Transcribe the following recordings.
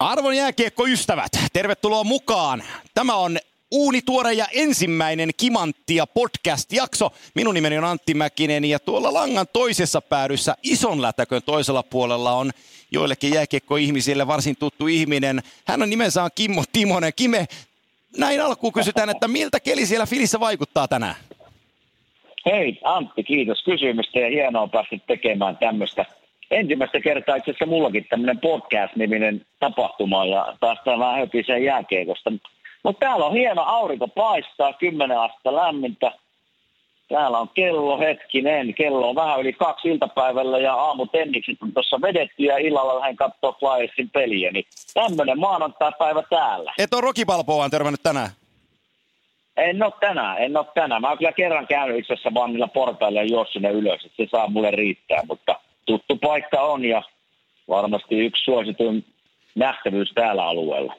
Arvon jääkiekkoystävät, tervetuloa mukaan. Tämä on uunituore ja ensimmäinen Kimanttia podcast-jakso. Minun nimeni on Antti Mäkinen ja tuolla langan toisessa päädyssä ison lätäkön toisella puolella on joillekin jääkiekkoihmisille varsin tuttu ihminen. Hän on nimensä on Kimmo Timonen. Kime, näin alkuun kysytään, että miltä keli siellä Filissä vaikuttaa tänään? Hei Antti, kiitos kysymystä ja hienoa päästä tekemään tämmöistä ensimmäistä kertaa itse asiassa mullakin tämmöinen podcast-niminen tapahtuma ja päästään vähän höpiseen jääkiekosta. Mutta täällä on hieno aurinko paistaa, 10 astetta lämmintä. Täällä on kello hetkinen, kello on vähän yli kaksi iltapäivällä ja aamutennikset on tuossa vedetty ja illalla lähden katsoa Flyersin peliä. Niin tämmöinen maanantai-päivä täällä. Et ole Rocky Balboaan törmännyt tänään? En ole tänään, en ole tänään. Mä oon kyllä kerran käynyt itse asiassa vaan niillä portailla ja juossut sinne ylös, että se saa mulle riittää, mutta tuttu paikka on ja varmasti yksi suosituin nähtävyys täällä alueella.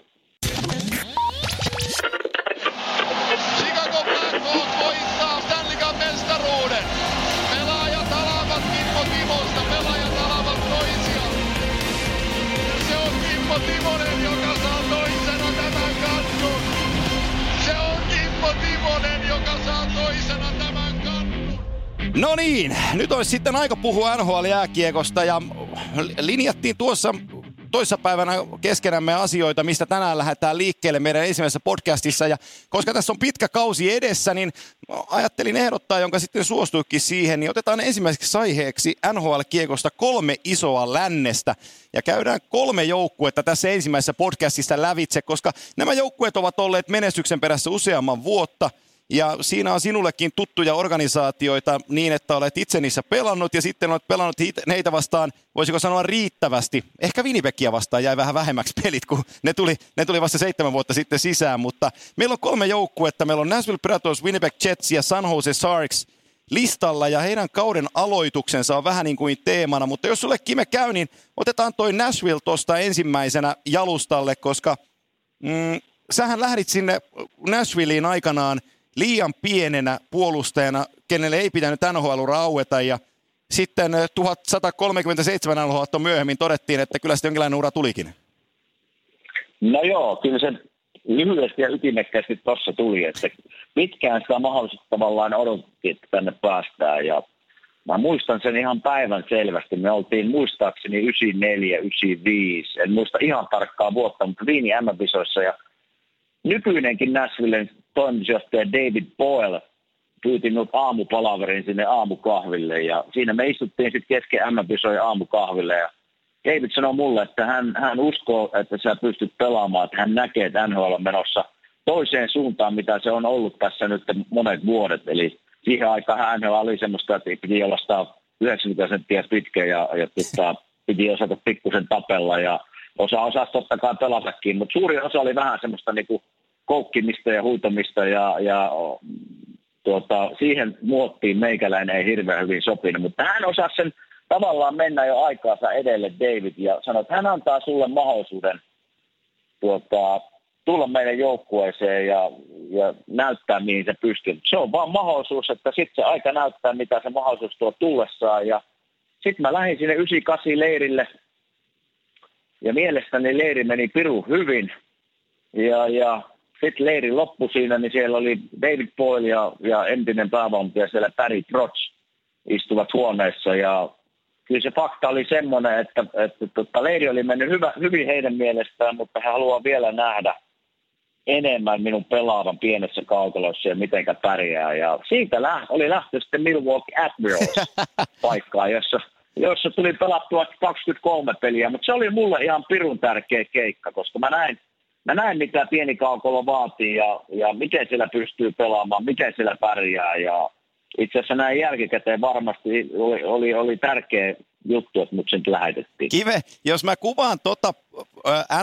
No niin, nyt olisi sitten aika puhua NHL-jääkiekosta ja linjattiin tuossa toissapäivänä keskenämme asioita, mistä tänään lähdetään liikkeelle meidän ensimmäisessä podcastissa. Ja koska tässä on pitkä kausi edessä, niin ajattelin ehdottaa, jonka sitten suostuikin siihen, niin otetaan ensimmäiseksi aiheeksi NHL-kiekosta kolme isoa lännestä. Ja käydään kolme joukkuetta tässä ensimmäisessä podcastissa lävitse, koska nämä joukkueet ovat olleet menestyksen perässä useamman vuotta – ja siinä on sinullekin tuttuja organisaatioita niin, että olet itse niissä pelannut ja sitten olet pelannut heitä vastaan, voisiko sanoa riittävästi. Ehkä Winnipegia vastaan jäi vähän vähemmäksi pelit, kun ne tuli, ne tuli vasta seitsemän vuotta sitten sisään. Mutta meillä on kolme joukkuetta. Meillä on Nashville Predators, Winnipeg Jets ja San Jose Sharks listalla ja heidän kauden aloituksensa on vähän niin kuin teemana. Mutta jos sulle Kime käy, niin otetaan toi Nashville tuosta ensimmäisenä jalustalle, koska mm, sähän lähdit sinne Nashvilleen aikanaan – liian pienenä puolustajana, kenelle ei pitänyt NHL raueta ja sitten 1137 eh, NHL myöhemmin todettiin, että kyllä sitten jonkinlainen ura tulikin. No joo, kyllä se lyhyesti ja ytimekkäästi tuossa tuli, että pitkään sitä mahdollisesti tavallaan odotettiin, että tänne päästään ja Mä muistan sen ihan päivän selvästi. Me oltiin muistaakseni 94, 95, en muista ihan tarkkaa vuotta, mutta Viini M-pisoissa ja nykyinenkin Nashvillen toimitusjohtaja David Boyle pyyti minut aamupalaverin sinne aamukahville. Ja siinä me istuttiin sitten kesken M-pisojen aamukahville. Ja David sanoi mulle, että hän, hän uskoo, että sä pystyt pelaamaan, että hän näkee, että NHL on menossa toiseen suuntaan, mitä se on ollut tässä nyt monet vuodet. Eli siihen aikaan NHL oli semmoista, että piti olla 190 senttiä pitkä ja, ja tutta, piti osata pikkusen tapella. Ja osa osaa totta kai pelatakin, mutta suuri osa oli vähän semmoista niinku koukkimista ja huutamista ja, ja tuota, siihen muottiin meikäläinen ei hirveän hyvin sopinut, mutta hän osasi sen tavallaan mennä jo aikaansa edelle David ja sanoi, että hän antaa sulle mahdollisuuden tuota, tulla meidän joukkueeseen ja, ja näyttää, mihin se pystyy. Se on vaan mahdollisuus, että sitten se aika näyttää, mitä se mahdollisuus tuo tullessaan. Ja sitten mä lähdin sinne 98 leirille ja mielestäni leiri meni piru hyvin. Ja, ja sitten leiri loppu siinä, niin siellä oli David Boyle ja, ja entinen päävalmentaja siellä Barry Trotz istuvat huoneessa ja kyllä se fakta oli semmoinen, että, että tota, leiri oli mennyt hyvä, hyvin heidän mielestään, mutta he haluaa vielä nähdä enemmän minun pelaavan pienessä kaukalossa ja mitenkä pärjää. Ja siitä läht, oli lähtö sitten Milwaukee Admirals paikkaan, jossa, jossa tuli pelattua 23 peliä, mutta se oli mulle ihan pirun tärkeä keikka, koska mä näin – mä näen, mitä pieni kaukolo vaatii ja, ja miten siellä pystyy pelaamaan, miten siellä pärjää. Ja itse asiassa näin jälkikäteen varmasti oli, oli, oli tärkeä juttu, että mut sen lähetettiin. Kive, jos mä kuvaan tota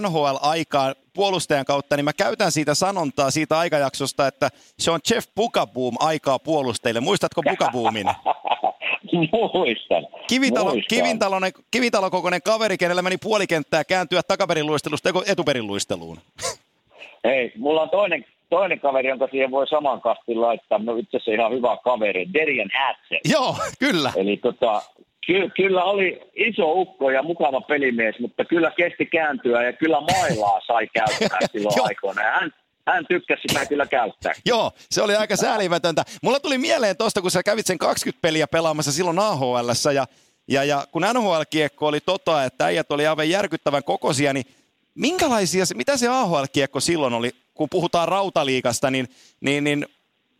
NHL-aikaa puolustajan kautta, niin mä käytän siitä sanontaa siitä aikajaksosta, että se on Jeff Bukaboom aikaa puolustajille. Muistatko Bukaboomin? Muistan. Kivitalo, Muistan. kivintalonen, kivitalokokoinen kaveri, kenellä meni puolikenttää kääntyä takaperin luistelusta etuperin luisteluun. Hei, mulla on toinen, toinen kaveri, jonka siihen voi saman kastin laittaa. No itse asiassa ihan hyvä kaveri, Derian Hatsen. Joo, kyllä. Eli tota, Ky- kyllä oli iso ukko ja mukava pelimies, mutta kyllä kesti kääntyä ja kyllä mailaa sai käyttää silloin Joo. aikoina. Ja hän, hän tykkäsi sitä kyllä käyttää. Joo, se oli aika säälimätöntä. Mulla tuli mieleen tuosta, kun sä kävit sen 20 peliä pelaamassa silloin ahl ja, ja, ja kun NHL-kiekko oli tota, että äijät oli aivan järkyttävän kokoisia, niin minkälaisia, se- mitä se AHL-kiekko silloin oli, kun puhutaan rautaliikasta, niin, niin, niin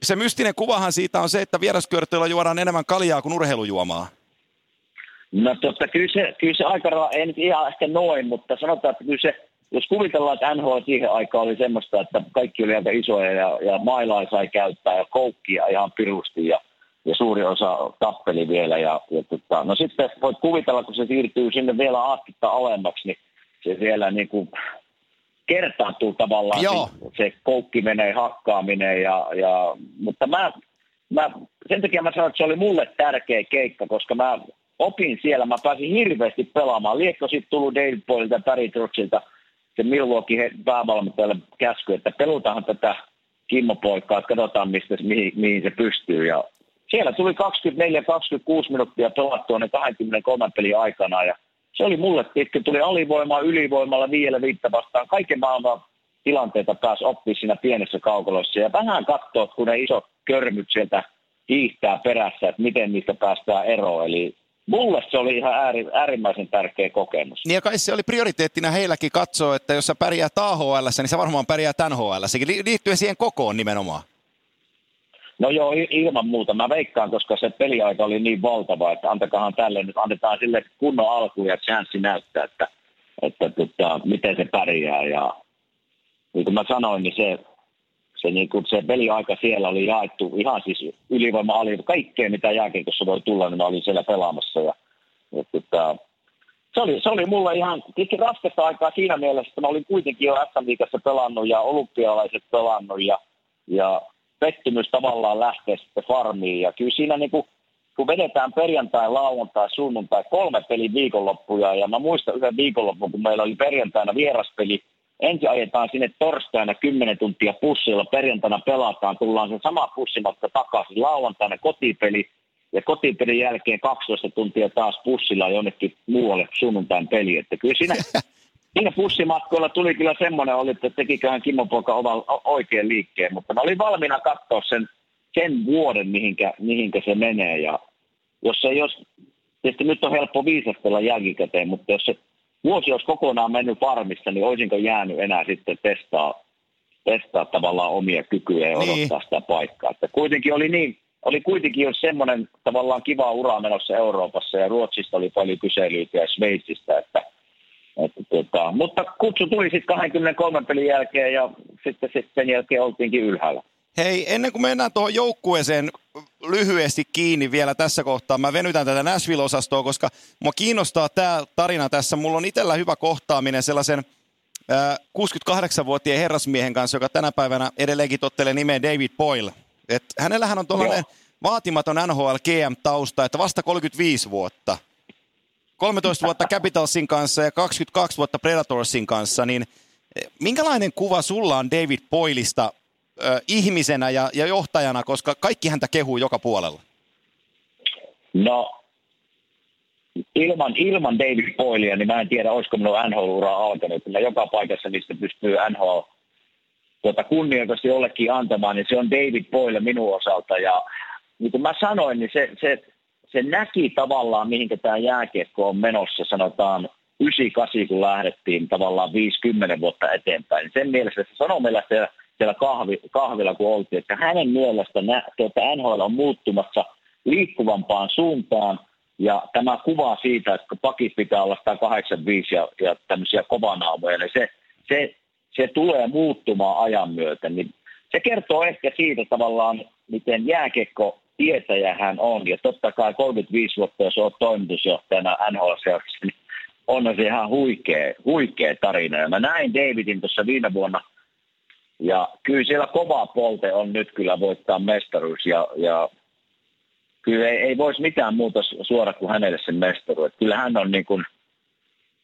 se mystinen kuvahan siitä on se, että vieraskörtöillä juodaan enemmän kaljaa kuin urheilujuomaa. No totta, kyllä se, kyllä se aika, ra- ei nyt ihan ehkä noin, mutta sanotaan, että kyllä se, jos kuvitellaan, että NHL siihen aikaan oli semmoista, että kaikki oli aika isoja ja, ja mailaa sai käyttää ja koukkia ihan pirusti ja, ja suuri osa tappeli vielä. Ja, ja tota, no sitten voit kuvitella, kun se siirtyy sinne vielä astetta alemmaksi, niin se vielä niin kuin kertaantuu tavallaan Joo. se, koukki menee hakkaaminen. Ja, ja, mutta mä, mä, sen takia mä sanon, että se oli mulle tärkeä keikka, koska mä opin siellä, mä pääsin hirveästi pelaamaan. Liekko sitten tullut Dave Boylilta ja Barry Trotsilta se Milwaukee päävalmentajalle käsky, että pelutahan tätä Kimmo-poikaa, että katsotaan mistä, mihin, mihin se pystyy. Ja siellä tuli 24-26 minuuttia pelattua ne 23 pelin aikana ja se oli mulle pitkä. Tuli alivoimaa ylivoimalla viidellä viittä vastaan. Kaiken maailman tilanteita pääsi oppia siinä pienessä kaukolossa ja vähän katsoa, kun ne isot körmyt sieltä hiihtää perässä, että miten niistä päästään eroon. Eli mulle se oli ihan ääri, äärimmäisen tärkeä kokemus. Niin ja kai se oli prioriteettina heilläkin katsoa, että jos sä pärjäät AHL, niin sä varmaan pärjäät NHL, liittyen siihen kokoon nimenomaan. No joo, ilman muuta. Mä veikkaan, koska se peliaika oli niin valtava, että antakahan tälle nyt, annetaan sille kunnon alku ja chanssi näyttää, että, että tota, miten se pärjää. Ja niin kuin mä sanoin, niin se, se, niin kuin se peliaika siellä oli jaettu ihan siis ylivoima, alivoima, kaikkea mitä jääkiekossa voi tulla, niin mä olin siellä pelaamassa. Ja, ja tota, se oli, se oli mulle ihan tietysti raskasta aikaa siinä mielessä, että mä olin kuitenkin jo SM-liigassa pelannut ja olympialaiset pelannut ja, ja pettymys tavallaan lähtee sitten farmiin. Ja kyllä siinä niin kuin, kun vedetään perjantai, lauantai, sunnuntai, kolme pelin viikonloppuja ja mä muistan yhden viikonlopun, kun meillä oli perjantaina vieraspeli, ensin ajetaan sinne torstaina 10 tuntia pussilla, perjantaina pelataan, tullaan se sama pussimatka takaisin, lauantaina kotipeli, ja kotipelin jälkeen 12 tuntia taas bussilla jonnekin muualle sunnuntain peli. Että kyllä siinä, siinä bussimatkoilla tuli kyllä semmoinen oli, että tekiköhän Kimmo Poika oman o- oikean liikkeen, mutta mä olin valmiina katsoa sen, sen vuoden, mihinkä, mihinkä se menee. Ja jos se jos, tietysti nyt on helppo viisastella jälkikäteen, mutta jos se vuosi olisi kokonaan mennyt varmista, niin olisinko jäänyt enää sitten testaa, testaa tavallaan omia kykyjä ja Niin. odottaa sitä paikkaa. Että kuitenkin oli niin, oli kuitenkin jo semmoinen tavallaan kiva ura menossa Euroopassa ja Ruotsista oli paljon kyselyitä ja Sveitsistä, että, että tota, mutta kutsu tuli sitten 23 pelin jälkeen ja sitten, sitten sen jälkeen oltiinkin ylhäällä. Hei, ennen kuin mennään tuohon joukkueeseen lyhyesti kiinni vielä tässä kohtaa, mä venytän tätä Nashville-osastoa, koska mua kiinnostaa tämä tarina tässä. Mulla on itsellä hyvä kohtaaminen sellaisen äh, 68-vuotiaan herrasmiehen kanssa, joka tänä päivänä edelleenkin tottelee nimeä David Boyle. Et hänellähän on tuollainen vaatimaton NHL GM-tausta, että vasta 35 vuotta. 13 vuotta Capitalsin kanssa ja 22 vuotta Predatorsin kanssa, niin eh, minkälainen kuva sulla on David Boylista ihmisenä ja, ja johtajana, koska kaikki häntä kehuu joka puolella? No, ilman, ilman David Boylea, niin mä en tiedä, olisiko minun NHL-ura alkanut. Mä joka paikassa, mistä pystyy NHL tuota, kunnioitusta jollekin antamaan, niin se on David Boyle minun osalta. Ja niin kuin mä sanoin, niin se, se, se näki tavallaan, mihinkä tämä jääkiekko on menossa, sanotaan 98, kun lähdettiin tavallaan 50 vuotta eteenpäin. Sen mielessä se sanoi meillä siellä, siellä kahvi, kahvilla, kun oltiin, että hänen mielestä nä, tuota NHL on muuttumassa liikkuvampaan suuntaan, ja tämä kuvaa siitä, että pakit pitää olla 185 ja, ja tämmöisiä kovanaamoja, niin se, se, se tulee muuttumaan ajan myötä. Niin se kertoo ehkä siitä tavallaan, miten jääkekko tietäjä hän on. Ja totta kai 35 vuotta, jos olet toimitusjohtajana nhl niin on se ihan huikea, huikea tarina. Ja mä näin Davidin tuossa viime vuonna, ja kyllä siellä kova polte on nyt kyllä voittaa mestaruus, ja, ja kyllä ei, ei voisi mitään muuta suora kuin hänelle sen mestaruus. Kyllä hän on, niin kuin,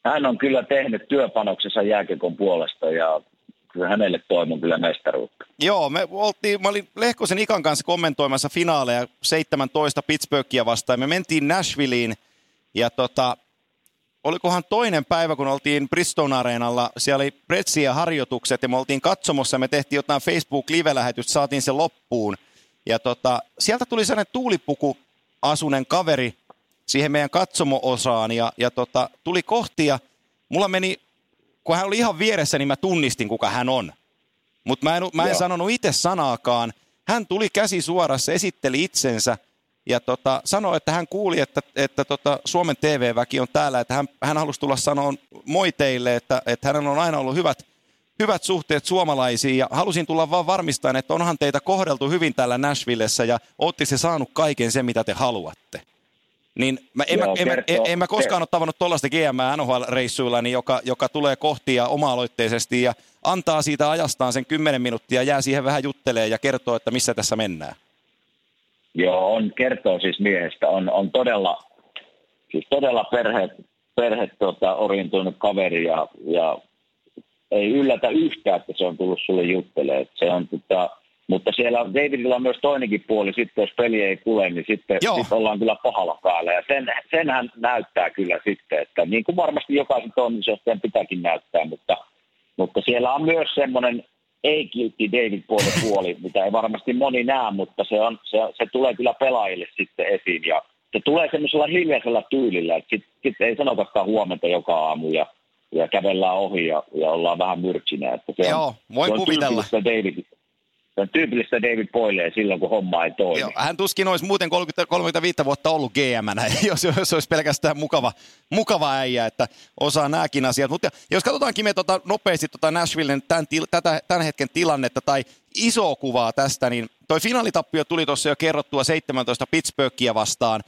hän on kyllä tehnyt työpanoksensa jääkekon puolesta, ja kyllä hänelle toivon kyllä mestaruutta. Joo, me oltiin, mä olin Lehkosen Ikan kanssa kommentoimassa finaaleja 17 Pittsburghia vastaan. Me mentiin Nashvilleen Ja tota, olikohan toinen päivä, kun oltiin Bristol Areenalla, siellä oli Pretsia harjoitukset ja me oltiin katsomossa, me tehtiin jotain Facebook live-lähetystä, saatiin se loppuun. Ja tota, sieltä tuli sellainen tuulipuku asunen kaveri siihen meidän katsomo-osaan ja, ja tota, tuli kohti ja mulla meni, kun hän oli ihan vieressä, niin mä tunnistin, kuka hän on. Mutta mä en, mä en sanonut itse sanaakaan. Hän tuli käsi suorassa, esitteli itsensä ja tota, sanoi, että hän kuuli, että, että tota, Suomen TV-väki on täällä, että hän, hän halusi tulla sanoa moi teille, että, että hänellä on aina ollut hyvät, hyvät suhteet suomalaisiin ja halusin tulla vaan varmistamaan, että onhan teitä kohdeltu hyvin täällä Nashvillessä ja ootte se saanut kaiken sen, mitä te haluatte. Niin mä, en, Joo, mä, en, en, en mä koskaan ole tavannut tuollaista GM NHL-reissuilla, niin joka, joka tulee kohti ja oma-aloitteisesti ja antaa siitä ajastaan sen 10 minuuttia, jää siihen vähän juttelee ja kertoo, että missä tässä mennään. Joo, on, kertoo siis miehestä. On, on todella, siis todella perhe, perhe tota, orientoinut kaveri ja, ja ei yllätä yhtään, että se on tullut sulle juttelemaan. Se on, tota, mutta siellä Davidilla on myös toinenkin puoli, sitten jos peli ei kule, niin sitten sit ollaan kyllä pahalla päällä. Ja sen, sen hän näyttää kyllä sitten, että niin kuin varmasti jokaisen toimitusjohtajan pitääkin näyttää, mutta, mutta siellä on myös semmoinen ei-kiltti David puoli puoli, mitä ei varmasti moni näe, mutta se, on, se, se tulee kyllä pelaajille sitten esiin. Ja se tulee semmoisella hiljaisella tyylillä, että sitten sit ei sanotakaan huomenta joka aamu ja, ja kävellään ohi ja, ja ollaan vähän myrksinä. Että se Joo, voin se on kuvitella. David, se on tyypillistä David Poilee silloin, kun homma ei toimi. Joo, hän tuskin olisi muuten 30, 35 vuotta ollut gm jos, jos olisi pelkästään mukava, mukava äijä, että osaa nämäkin asiat. Mutta jos katsotaankin me tota, nopeasti tota Nashvillen tämän, tätä, tämän hetken tilannetta tai isoa kuvaa tästä, niin toi finaalitappio tuli tuossa jo kerrottua 17 Pittsburghia vastaan.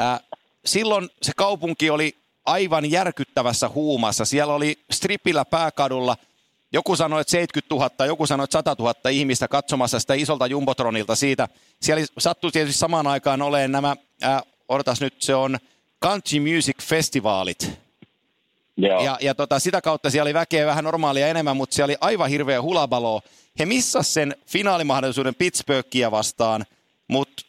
Äh, silloin se kaupunki oli aivan järkyttävässä huumassa. Siellä oli stripillä pääkadulla – joku sanoi, että 70 000, joku sanoi, että 100 000 ihmistä katsomassa sitä isolta Jumbotronilta siitä. Siellä sattui tietysti samaan aikaan olemaan nämä, äh, odotas nyt, se on Country Music Festivaalit. Ja, ja tota, sitä kautta siellä oli väkeä vähän normaalia enemmän, mutta siellä oli aivan hirveä hulabalo. He missas sen finaalimahdollisuuden Pittsburghia vastaan, mutta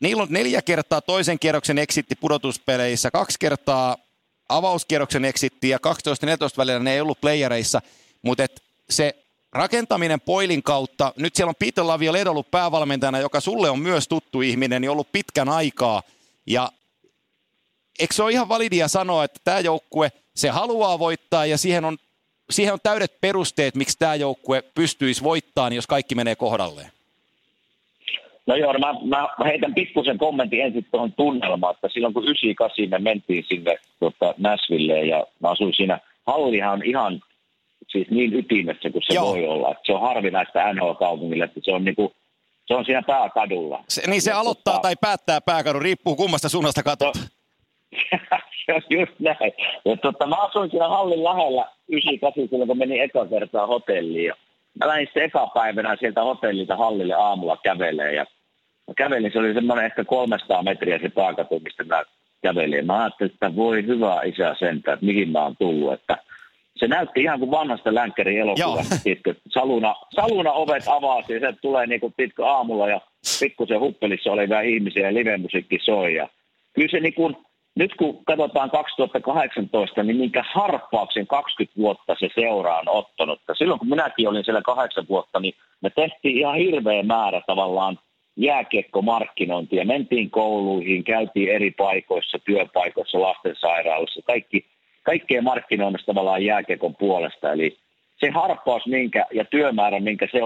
niillä on neljä kertaa toisen kierroksen eksitti pudotuspeleissä, kaksi kertaa avauskierroksen eksitti ja 12-14 välillä ne ei ollut playereissa – mutta se rakentaminen Poilin kautta, nyt siellä on Peter Lavioled ollut päävalmentajana, joka sulle on myös tuttu ihminen, niin ollut pitkän aikaa. Ja eikö se ole ihan validia sanoa, että tämä joukkue, se haluaa voittaa ja siihen on, siihen on täydet perusteet, miksi tämä joukkue pystyisi voittamaan, jos kaikki menee kohdalleen? No joo, no mä, mä heitän pikkusen kommentin ensin tuohon tunnelmaan, että silloin kun 98 me mentiin sinne tota, Näsvilleen ja mä asuin siinä, hallihan on ihan siis niin ytimessä kuin se Joo. voi olla. Että se on harvinaista NHL-kaupungille, että se on niinku, se on siinä pääkadulla. Se, niin se ja aloittaa tota... tai päättää pääkadun, riippuu kummasta suunnasta katsot. No, se on just näin. Ja tota, mä asuin siinä hallin lähellä 98 silloin, kun menin eka kertaa hotelliin. Mä lähdin sitten eka päivänä sieltä hotellilta hallille aamulla kävelee. Ja mä kävelin, se oli semmoinen ehkä 300 metriä se pääkatu, mistä mä kävelin. Mä ajattelin, että voi hyvä isä sentään, että mihin mä oon tullut. Että se näytti ihan kuin vanhasta länkkärin elokuvasta. Saluna, saluna ovet avasi ja se tulee niin kuin pitkä aamulla ja pikkusen huppelissa olevia ihmisiä ja live-musiikki soi. Ja kyllä se niin kuin, nyt kun katsotaan 2018, niin minkä harppauksen 20 vuotta se seura on ottanut. Silloin kun minäkin olin siellä kahdeksan vuotta, niin me tehtiin ihan hirveä määrä tavallaan jääkiekkomarkkinointia. Mentiin kouluihin, käytiin eri paikoissa, työpaikoissa, lastensairaalassa, kaikki – kaikkea markkinoimista tavallaan jääkiekon puolesta. Eli se harppaus minkä, ja työmäärä, minkä se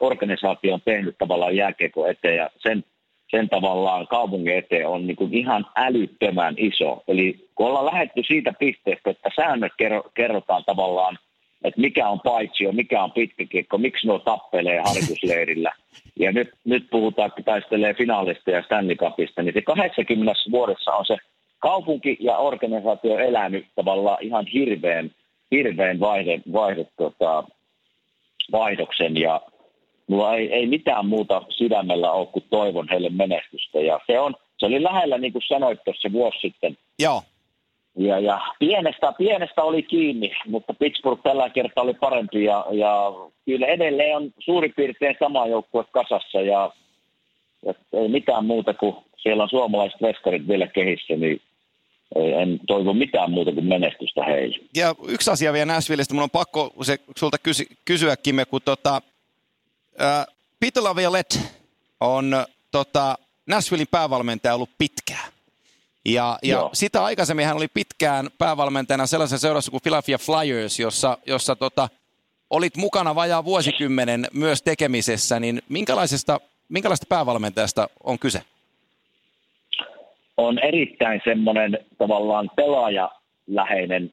organisaatio on tehnyt tavallaan jääkiekon eteen ja sen, sen tavallaan kaupungin eteen on niin kuin ihan älyttömän iso. Eli kun ollaan lähetty siitä pisteestä, että säännöt kerrotaan tavallaan, että mikä on paitsio, mikä on pitkäkiekko, miksi nuo tappelee harjoitusleirillä. Ja nyt, nyt puhutaan, että taistelee finaalista ja Stanley Cupista, niin se 80 vuodessa on se kaupunki ja organisaatio elänyt tavallaan ihan hirveän, hirveän vaihde, vaihde, tota, vaihdoksen ja mulla ei, ei mitään muuta sydämellä ole kuin toivon heille menestystä ja se, on, se oli lähellä niin kuin sanoit tuossa vuosi sitten. Joo. Ja, ja pienestä, pienestä oli kiinni, mutta Pittsburgh tällä kertaa oli parempi ja, ja kyllä edelleen on suurin piirtein sama joukkue kasassa ja, ja ei mitään muuta kuin siellä on suomalaiset veskarit vielä kehissä, niin en toivo mitään muuta kuin menestystä heille. Ja yksi asia vielä Nashvillestä, mun on pakko se, sulta kysy, kysyä, Kimme, kun tota, ää, Peter Laviolette on tota, Nashvillein päävalmentaja ollut pitkään. Ja, ja sitä aikaisemmin hän oli pitkään päävalmentajana sellaisen seurassa kuin Philadelphia Flyers, jossa, jossa tota, olit mukana vajaa vuosikymmenen myös tekemisessä, niin minkälaisesta, minkälaista päävalmentajasta on kyse? On erittäin semmoinen tavallaan pelaajaläheinen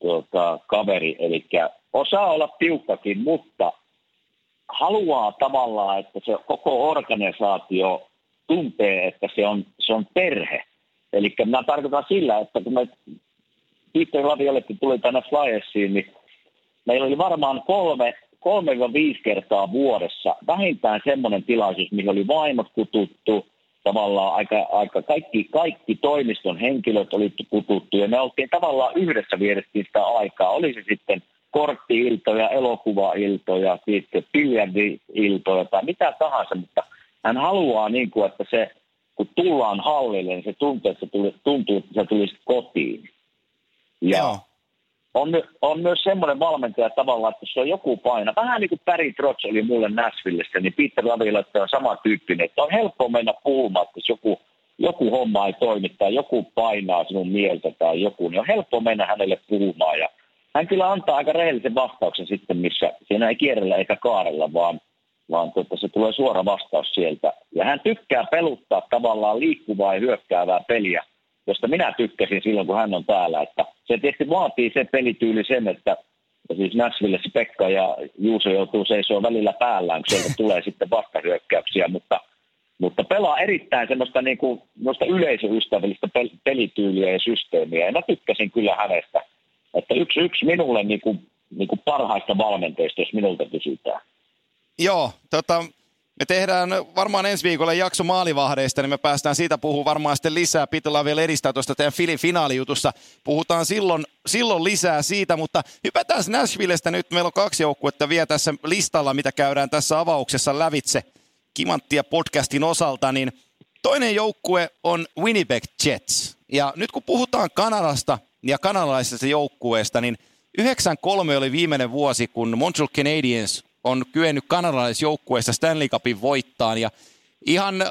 tuota, kaveri, eli osaa olla tiukkakin, mutta haluaa tavallaan, että se koko organisaatio tuntee, että se on, se on perhe. Eli mä tarkoitan sillä, että kun me Peter Laviollekin tuli tänne Flyersiin, niin meillä oli varmaan kolme, kolme viisi kertaa vuodessa vähintään semmoinen tilaisuus, mihin oli vaimot kututtu, tavallaan aika, aika kaikki, kaikki toimiston henkilöt oli kututtu ja me oltiin tavallaan yhdessä vierettiin sitä aikaa. Oli se sitten kortti-iltoja, elokuva-iltoja, sitten iltoja tai mitä tahansa, mutta hän haluaa, niin kuin, että se, kun tullaan hallille, niin se tuntuu, että se tuli, tuntuu, että se tulisi kotiin. Ja Joo. On, on myös semmoinen valmentaja tavallaan, että se on joku paina. Vähän niin kuin Barry Trotz oli mulle Nashvillessä, niin Peter Lavilla on sama tyyppinen, että on helppo mennä puhumaan, että jos joku, joku homma ei toimi tai joku painaa sinun mieltä tai joku, niin on helppo mennä hänelle puhumaan. Ja hän kyllä antaa aika rehellisen vastauksen sitten, missä siinä ei kierrellä eikä kaarella, vaan – vaan tuota, se tulee suora vastaus sieltä. Ja hän tykkää peluttaa tavallaan liikkuvaa ja hyökkäävää peliä, josta minä tykkäsin silloin, kun hän on täällä. Että se tietysti vaatii se pelityyli sen, että siis Nashvillessä Pekka ja Juuso joutuu seisoo välillä päällään, kun sieltä tulee sitten vastahyökkäyksiä, mutta, mutta pelaa erittäin semmoista, niin kuin, yleisöystävällistä pelityyliä ja systeemiä. Ja mä tykkäsin kyllä hänestä. Että yksi, yksi minulle niin kuin, niin kuin parhaista valmenteista, jos minulta kysytään. Joo, tota, me tehdään varmaan ensi viikolla jakso maalivahdeista, niin me päästään siitä puhumaan varmaan sitten lisää. Pitää vielä edistää tuosta teidän Filin finaalijutusta. Puhutaan silloin, silloin lisää siitä, mutta hypätään Nashvillestä nyt. Meillä on kaksi joukkuetta vielä tässä listalla, mitä käydään tässä avauksessa lävitse Kimanttia podcastin osalta, niin toinen joukkue on Winnipeg Jets. Ja nyt kun puhutaan Kanadasta ja kanadalaisesta joukkueesta, niin 93 oli viimeinen vuosi, kun Montreal Canadiens on kyennyt kanadalaisjoukkueessa Stanley Cupin voittaan. Ja ihan äh,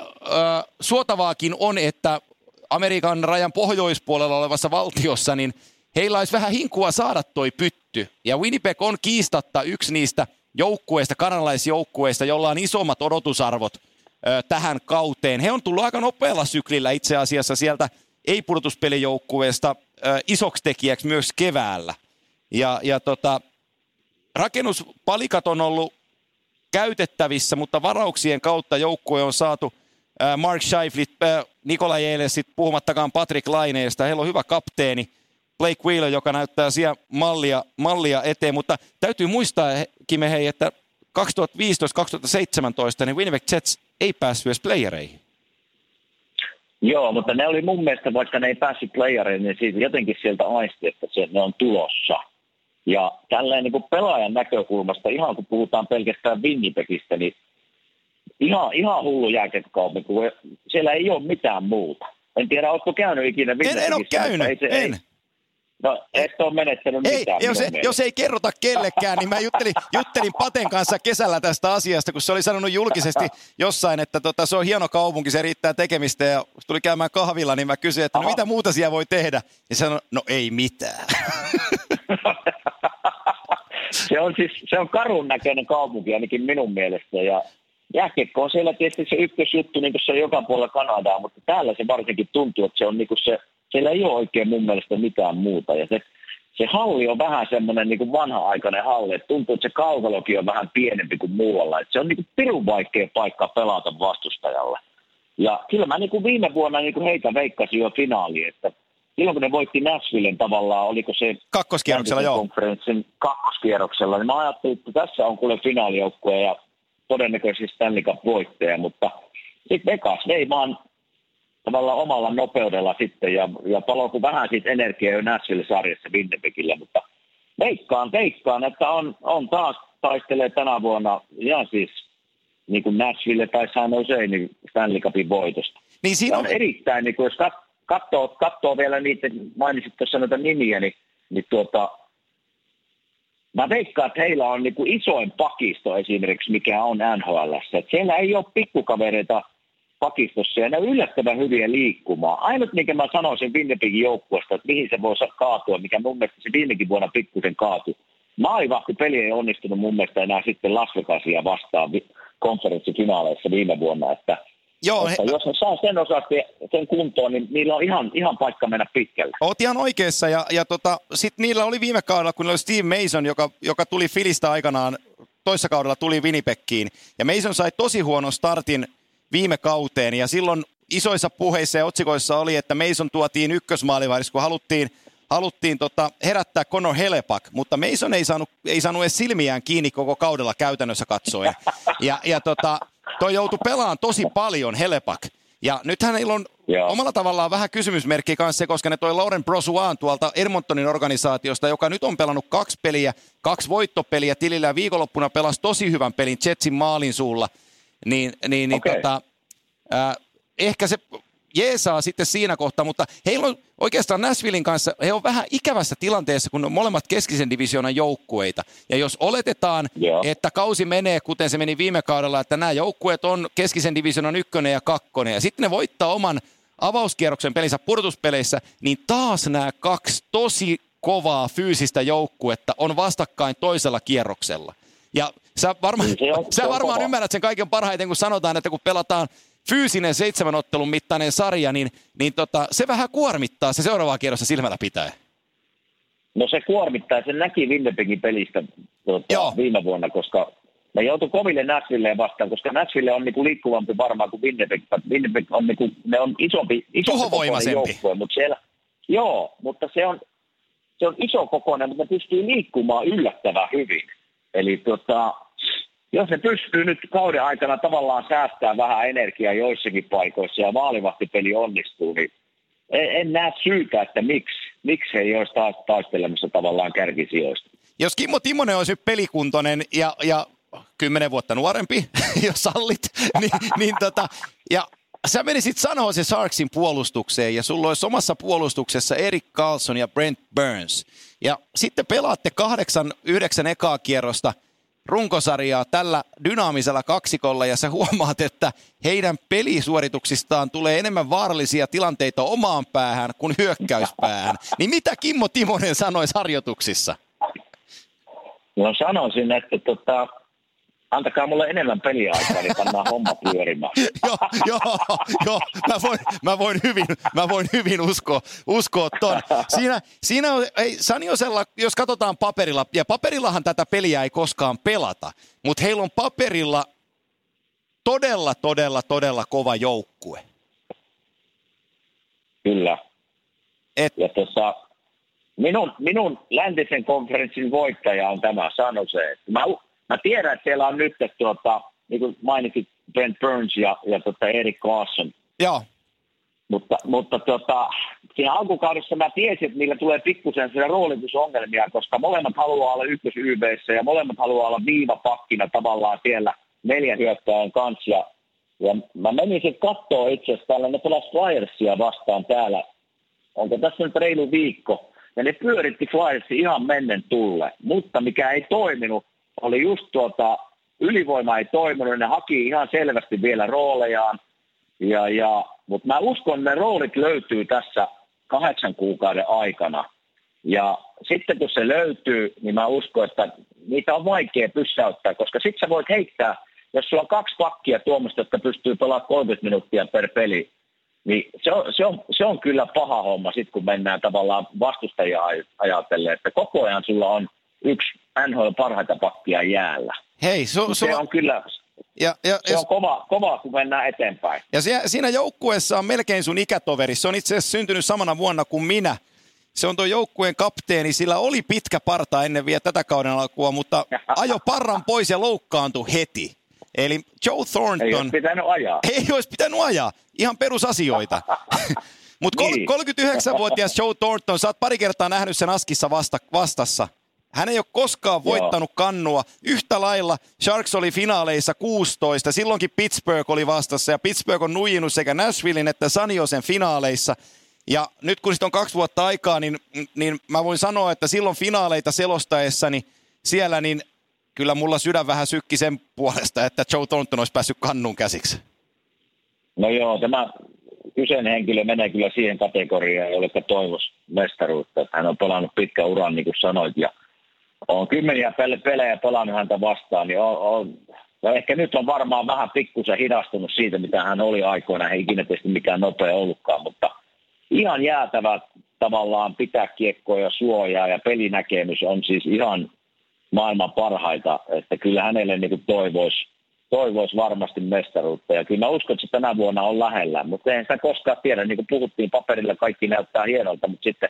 suotavaakin on, että Amerikan rajan pohjoispuolella olevassa valtiossa, niin heillä olisi vähän hinkua saada toi pytty. Ja Winnipeg on kiistatta yksi niistä joukkueista, kanadalaisjoukkueista, jolla on isommat odotusarvot äh, tähän kauteen. He on tullut aika nopealla syklillä itse asiassa sieltä ei-pudotuspelijoukkueesta isoksi tekijäksi myös keväällä. Ja, ja tota, rakennuspalikat on ollut käytettävissä, mutta varauksien kautta joukkue on saatu Mark Scheiflit, Nikola Jelesit, puhumattakaan Patrick Laineesta. Heillä on hyvä kapteeni Blake Wheeler, joka näyttää siellä mallia, mallia eteen, mutta täytyy muistaa, Kime, hei, että 2015-2017 niin Winnipeg Jets ei päässyt edes playereihin. Joo, mutta ne oli mun mielestä, vaikka ne ei päässyt playereihin, niin jotenkin sieltä aisti, että se, ne on tulossa – ja tälleen niin kuin pelaajan näkökulmasta, ihan kun puhutaan pelkästään Winnipegistä, niin ihan, ihan hullu jääkekkaupunki, kun siellä ei ole mitään muuta. En tiedä, oletko käynyt ikinä Winnipegissä? En, en ole käynyt, ei se, en. Ei, No, et ole menettänyt ei, mitään. Jos, ei, jos ei kerrota kellekään, niin mä juttelin, juttelin Paten kanssa kesällä tästä asiasta, kun se oli sanonut julkisesti jossain, että tota, se on hieno kaupunki, se riittää tekemistä. Ja tuli käymään kahvilla, niin mä kysyin, että no, mitä muuta siellä voi tehdä? Ja sanoi, no ei mitään. se on siis se on karun näköinen kaupunki ainakin minun mielestä. Ja jääkiekko on siellä tietysti se ykkösjuttu, niin kuin se on joka puolella Kanadaa, mutta täällä se varsinkin tuntuu, että se on niin kuin se, siellä ei ole oikein mun mielestä mitään muuta. Ja se, se halli on vähän semmoinen niin vanha-aikainen halli, että tuntuu, että se kaukalokin on vähän pienempi kuin muualla. Että se on niin kuin pirun vaikea paikka pelata vastustajalle. Ja kyllä mä niin kuin viime vuonna niin kuin heitä veikkasin jo finaaliin, että silloin kun ne voitti Nashvillen tavallaan, oliko se kakkoskierroksella, joo. konferenssin kakkoskierroksella, niin mä ajattelin, että tässä on kuule finaalijoukkue ja todennäköisesti Stanley Cup voittaja, mutta sitten Vegas vei vaan tavallaan omalla nopeudella sitten ja, ja palo vähän siitä energiaa jo Nashville-sarjassa Winnipegillä, mutta veikkaan, veikkaan, että on, on taas taistelee tänä vuonna ihan siis niin kuin Nashville tai San Jose niin Stanley Cupin voitosta. Niin siinä on... on erittäin, niin kuin, jos kat, katsoo, katsoo vielä niitä, mainitsit tuossa noita nimiä, niin, niin tuota, mä veikkaan, että heillä on niin kuin isoin pakisto esimerkiksi, mikä on NHL. Siellä ei ole pikkukavereita pakistossa ja ne on yllättävän hyviä liikkumaan. Ainut, mikä mä sanoisin Winnipegin joukkueesta, että mihin se voi kaatua, mikä mun mielestä se viimekin vuonna pikkusen kaatui. Maivahti peli ei onnistunut mun mielestä enää sitten Las Vegasia vastaan konferenssifinaaleissa viime vuonna, että Joo, he... jos ne saa sen osasti sen kuntoon, niin niillä on ihan, ihan paikka mennä pitkälle. Oot ihan oikeassa, ja, ja tota, sitten niillä oli viime kaudella, kun oli Steve Mason, joka, joka tuli Filistä aikanaan, toissa kaudella tuli Winnipegkiin, ja Mason sai tosi huonon startin viime kauteen, ja silloin isoissa puheissa ja otsikoissa oli, että Mason tuotiin ykkösmaalivahdiksi, kun haluttiin, haluttiin tota, herättää Conor Helepak, mutta Mason ei saanut, ei saanut edes silmiään kiinni koko kaudella käytännössä katsoen. Ja, ja tota, toi joutui pelaamaan tosi paljon Helepak. Ja nythän heillä on Joo. omalla tavallaan vähän kysymysmerkki kanssa koska ne toi Lauren Brosuan tuolta Edmontonin organisaatiosta, joka nyt on pelannut kaksi peliä, kaksi voittopeliä tilillä ja viikonloppuna pelasi tosi hyvän pelin Jetsin maalin suulla. Niin, niin, niin okay. tota, äh, ehkä se jeesaa sitten siinä kohtaa, mutta heillä on oikeastaan Nashvillein kanssa, he on vähän ikävässä tilanteessa, kun on molemmat keskisen divisioonan joukkueita. Ja jos oletetaan, Joo. että kausi menee, kuten se meni viime kaudella, että nämä joukkueet on keskisen divisioonan ykkönen ja kakkonen, ja sitten ne voittaa oman avauskierroksen pelinsä pudotuspeleissä, niin taas nämä kaksi tosi kovaa fyysistä joukkuetta on vastakkain toisella kierroksella. Ja sä, varma, niin on, sä varmaan ymmärrät sen kaiken parhaiten, kun sanotaan, että kun pelataan fyysinen seitsemän ottelun mittainen sarja, niin, niin tota, se vähän kuormittaa se seuraavaa kierrossa silmällä pitää. No se kuormittaa, se näki Winnipegin pelistä tuota, viime vuonna, koska ne joutui koville Nashvilleen vastaan, koska Nashville on niinku liikkuvampi varmaan kuin Winnipeg. Winnipeg on, niinku, ne on isompi, isompi joukkue, mutta siellä, joo, mutta se on, se on iso kokoinen, mutta ne pystyy liikkumaan yllättävän hyvin. Eli tota, jos ne pystyy nyt kauden aikana tavallaan säästämään vähän energiaa joissakin paikoissa ja maalivahtipeli onnistuu, niin en, en näe syytä, että miksi, miksi he ei olisi taas taistelemassa tavallaan kärkisijoista. Jos Kimmo Timonen olisi pelikuntoinen ja, ja kymmenen vuotta nuorempi, jos sallit, niin, niin tota, ja sä menisit sanoa se Sarksin puolustukseen ja sulla olisi omassa puolustuksessa Erik Carlson ja Brent Burns. Ja sitten pelaatte kahdeksan, yhdeksän ekaa kierrosta – runkosarjaa tällä dynaamisella kaksikolla ja sä huomaat, että heidän pelisuorituksistaan tulee enemmän vaarallisia tilanteita omaan päähän kuin hyökkäyspäähän. Niin mitä Kimmo Timonen sanoi harjoituksissa? No sanoisin, että tota, antakaa mulle enemmän peliaikaa, niin pannaan homma pyörimään. joo, joo, joo, mä voin, mä voin hyvin, mä voin hyvin uskoa, uskoa ton. Siinä, siinä on, ei, Saniosella, jos katsotaan paperilla, ja paperillahan tätä peliä ei koskaan pelata, mutta heillä on paperilla todella, todella, todella kova joukkue. Kyllä. Et, ja tuossa, minun, minun läntisen konferenssin voittaja on tämä Sanose. Mä Mä tiedän, että siellä on nyt, että tuota, niin kuin mainitsit Brent Burns ja, ja tuota Erik Carson. Joo. Mutta, mutta tuota, siinä alkukaudessa mä tiesin, että niillä tulee pikkusen siellä roolitusongelmia, koska molemmat haluaa olla ykkös YBssä ja molemmat haluaa olla viivapakkina tavallaan siellä neljän hyökkäjän kanssa. Ja, ja mä menin sitten katsoa itse asiassa täällä, ne pelas Flyersia vastaan täällä. Onko tässä nyt reilu viikko? Ja ne pyöritti Flyersia ihan mennen tulle, mutta mikä ei toiminut, oli just tuota, ylivoima ei toiminut, ne haki ihan selvästi vielä roolejaan. Ja, ja, mutta mä uskon, että ne roolit löytyy tässä kahdeksan kuukauden aikana. Ja sitten kun se löytyy, niin mä uskon, että niitä on vaikea pysäyttää, koska sitten sä voit heittää, jos sulla on kaksi pakkia tuommoista, jotka pystyy pelaamaan 30 minuuttia per peli, niin se on, se on, se on kyllä paha homma sitten, kun mennään tavallaan vastustajia ajatellen, että koko ajan sulla on – yksi NHL parhaita pakkia jäällä. Hei, su, su, se on kyllä ja, ja, se on kova, kova, kun mennään eteenpäin. Ja se, siinä joukkueessa on melkein sun ikätoveri. Se on itse asiassa syntynyt samana vuonna kuin minä. Se on tuo joukkueen kapteeni, sillä oli pitkä parta ennen vielä tätä kauden alkua, mutta ajo parran pois ja loukkaantui heti. Eli Joe Thornton... Ei olisi pitänyt ajaa. Ei olisi pitänyt ajaa. Ihan perusasioita. Mutta niin. 39-vuotias Joe Thornton, sä oot pari kertaa nähnyt sen askissa vasta, vastassa. Hän ei ole koskaan voittanut Joo. kannua. Yhtä lailla Sharks oli finaaleissa 16. Silloinkin Pittsburgh oli vastassa ja Pittsburgh on nuijinut sekä Nashvillein että Saniosen finaaleissa. Ja nyt kun sitten on kaksi vuotta aikaa, niin, niin mä voin sanoa, että silloin finaaleita selostaessani siellä, niin kyllä mulla sydän vähän sykki sen puolesta, että Joe Thornton olisi päässyt kannun käsiksi. No joo, tämä kyseinen henkilö menee kyllä siihen kategoriaan, jolle toivoisi mestaruutta. Hän on pelannut pitkä uran, niin kuin sanoit, ja on kymmeniä pelejä pelannut häntä vastaan, niin on, on ja ehkä nyt on varmaan vähän pikkusen hidastunut siitä, mitä hän oli aikoina. Ei ikinä tietysti mikään nopea ollutkaan, mutta ihan jäätävä tavallaan pitää kiekkoa ja suojaa ja pelinäkemys on siis ihan maailman parhaita. Että kyllä hänelle niin toivoisi toivois varmasti mestaruutta. Ja kyllä mä uskon, että se tänä vuonna on lähellä, mutta eihän sitä koskaan tiedä. Niin kuin puhuttiin, paperilla kaikki näyttää hienolta, mutta sitten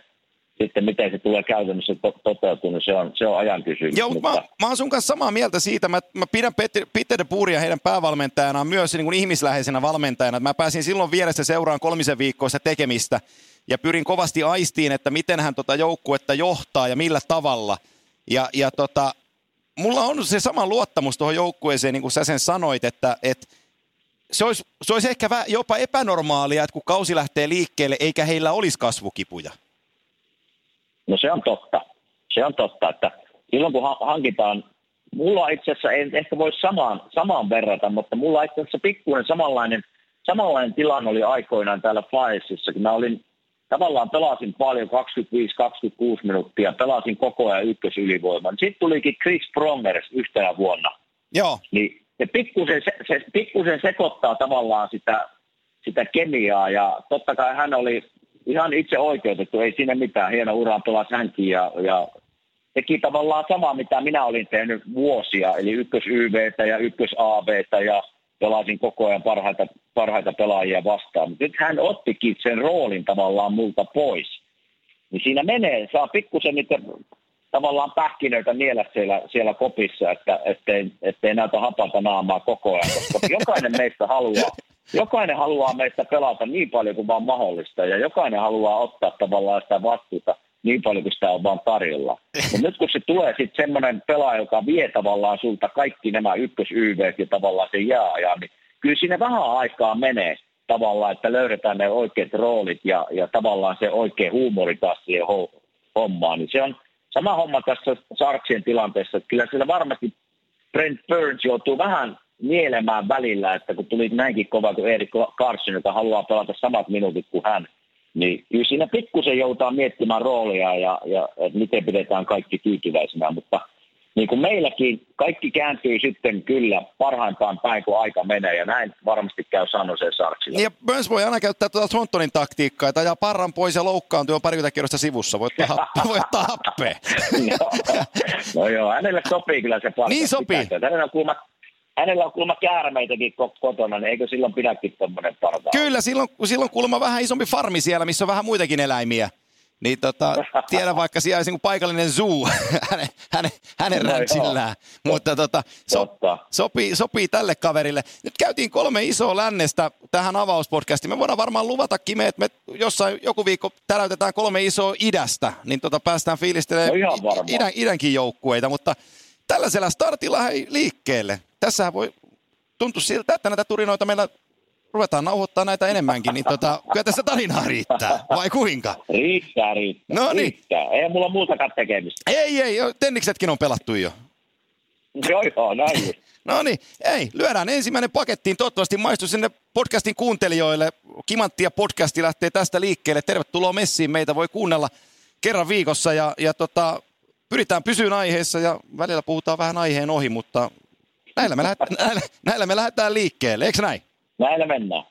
sitten miten se tulee käytännössä to- toteutunut, se on, se on ajan kysymys. Joo, mutta... mä, mä oon sun kanssa samaa mieltä siitä. Mä, mä pidän Peter, Peter de Puuria heidän päävalmentajana myös niin kuin ihmisläheisenä valmentajana. Mä pääsin silloin vieressä seuraan kolmisen viikkoista tekemistä ja pyrin kovasti aistiin, että miten hän tota joukkuetta johtaa ja millä tavalla. Ja, ja tota, mulla on se sama luottamus tuohon joukkueeseen, niin kuin sä sen sanoit, että, että se olisi, se olisi ehkä jopa epänormaalia, että kun kausi lähtee liikkeelle, eikä heillä olisi kasvukipuja. No se on totta. Se on totta, että silloin kun hankitaan, mulla itse asiassa, en ehkä voi samaan, samaan verrata, mutta mulla itse asiassa pikkuinen samanlainen, samanlainen tilanne oli aikoinaan täällä Flyersissa, kun mä olin tavallaan pelasin paljon, 25-26 minuuttia, pelasin koko ajan ykkösylivoiman. Sitten tulikin Chris Prongers yhtenä vuonna. Joo. Niin se pikkusen, se, se pikkusen sekoittaa tavallaan sitä, sitä kemiaa ja totta kai hän oli ihan itse oikeutettu, ei siinä mitään. Hieno ura pelasi hänkin ja, ja teki tavallaan samaa, mitä minä olin tehnyt vuosia, eli ykkös YVtä ja ykkös AVtä ja pelasin koko ajan parhaita, parhaita pelaajia vastaan. Mutta nyt hän ottikin sen roolin tavallaan multa pois. Niin siinä menee, saa pikkusen niitä tavallaan pähkinöitä niellä siellä, siellä kopissa, että ettei, ettei näytä hapanta naamaa koko ajan, koska jokainen meistä haluaa jokainen haluaa meistä pelata niin paljon kuin vaan mahdollista ja jokainen haluaa ottaa tavallaan sitä vastuuta niin paljon kuin sitä on vaan tarjolla. Mutta nyt kun se tulee sitten semmoinen pelaaja, joka vie tavallaan sulta kaikki nämä ykkös ja tavallaan se jääajan, niin kyllä siinä vähän aikaa menee tavallaan, että löydetään ne oikeat roolit ja, ja tavallaan se oikea huumori taas siihen hommaan. Niin se on sama homma tässä Sarksien tilanteessa, että kyllä siellä varmasti Brent Burns joutuu vähän nielemään välillä, että kun tuli näinkin kova kuin Erik Carson, joka haluaa pelata samat minuutit kuin hän, niin kyllä siinä pikkusen joutaa miettimään roolia ja, ja että miten pidetään kaikki tyytyväisenä, mutta niin kuin meilläkin kaikki kääntyy sitten kyllä parhaimpaan päin, kun aika menee, ja näin varmasti käy Sannoseen Sarksilla. Ja myös voi aina käyttää tuota Thorntonin taktiikkaa, että ja parran pois ja loukkaantuu jo parikymmentä kierrosta sivussa, voit ottaa happea. no, no joo, hänelle sopii kyllä se parra. Niin sopii. Hänellä on kuulemma hänellä on kuulemma käärmeitäkin kotona, niin eikö silloin pidäkin tuommoinen parta? Kyllä, silloin, silloin kuulemma vähän isompi farmi siellä, missä on vähän muitakin eläimiä. Niin tota, tiedän vaikka siellä olisi niin paikallinen zoo hänen, hänen, hänen no ranchillään. Mutta tota, so, sopii, sopii tälle kaverille. Nyt käytiin kolme isoa lännestä tähän avauspodcastiin. Me voidaan varmaan luvata Kime, että me jossain joku viikko täräytetään kolme isoa idästä, niin tota päästään fiilistelemään no idän, idänkin joukkueita. Mutta tällaisella startilla hei liikkeelle. Tässähän voi tuntua siltä, että näitä turinoita meillä ruvetaan nauhoittaa näitä enemmänkin, niin tota, kyllä tässä tarinaa riittää, vai kuinka? Riittää, riittää. No niin. Riittää. Ei mulla muutakaan tekemistä. Ei, ei, tenniksetkin on pelattu jo. Joo, joo, näin No niin, ei, lyödään ensimmäinen pakettiin. Toivottavasti maistuu sinne podcastin kuuntelijoille. Kimanttia podcasti lähtee tästä liikkeelle. Tervetuloa messiin. Meitä voi kuunnella kerran viikossa ja, ja tota, pyritään pysyyn aiheessa ja välillä puhutaan vähän aiheen ohi, mutta näillä me, lähdetään, näillä, näillä me lähdetään liikkeelle, eikö näin? Näillä mennään.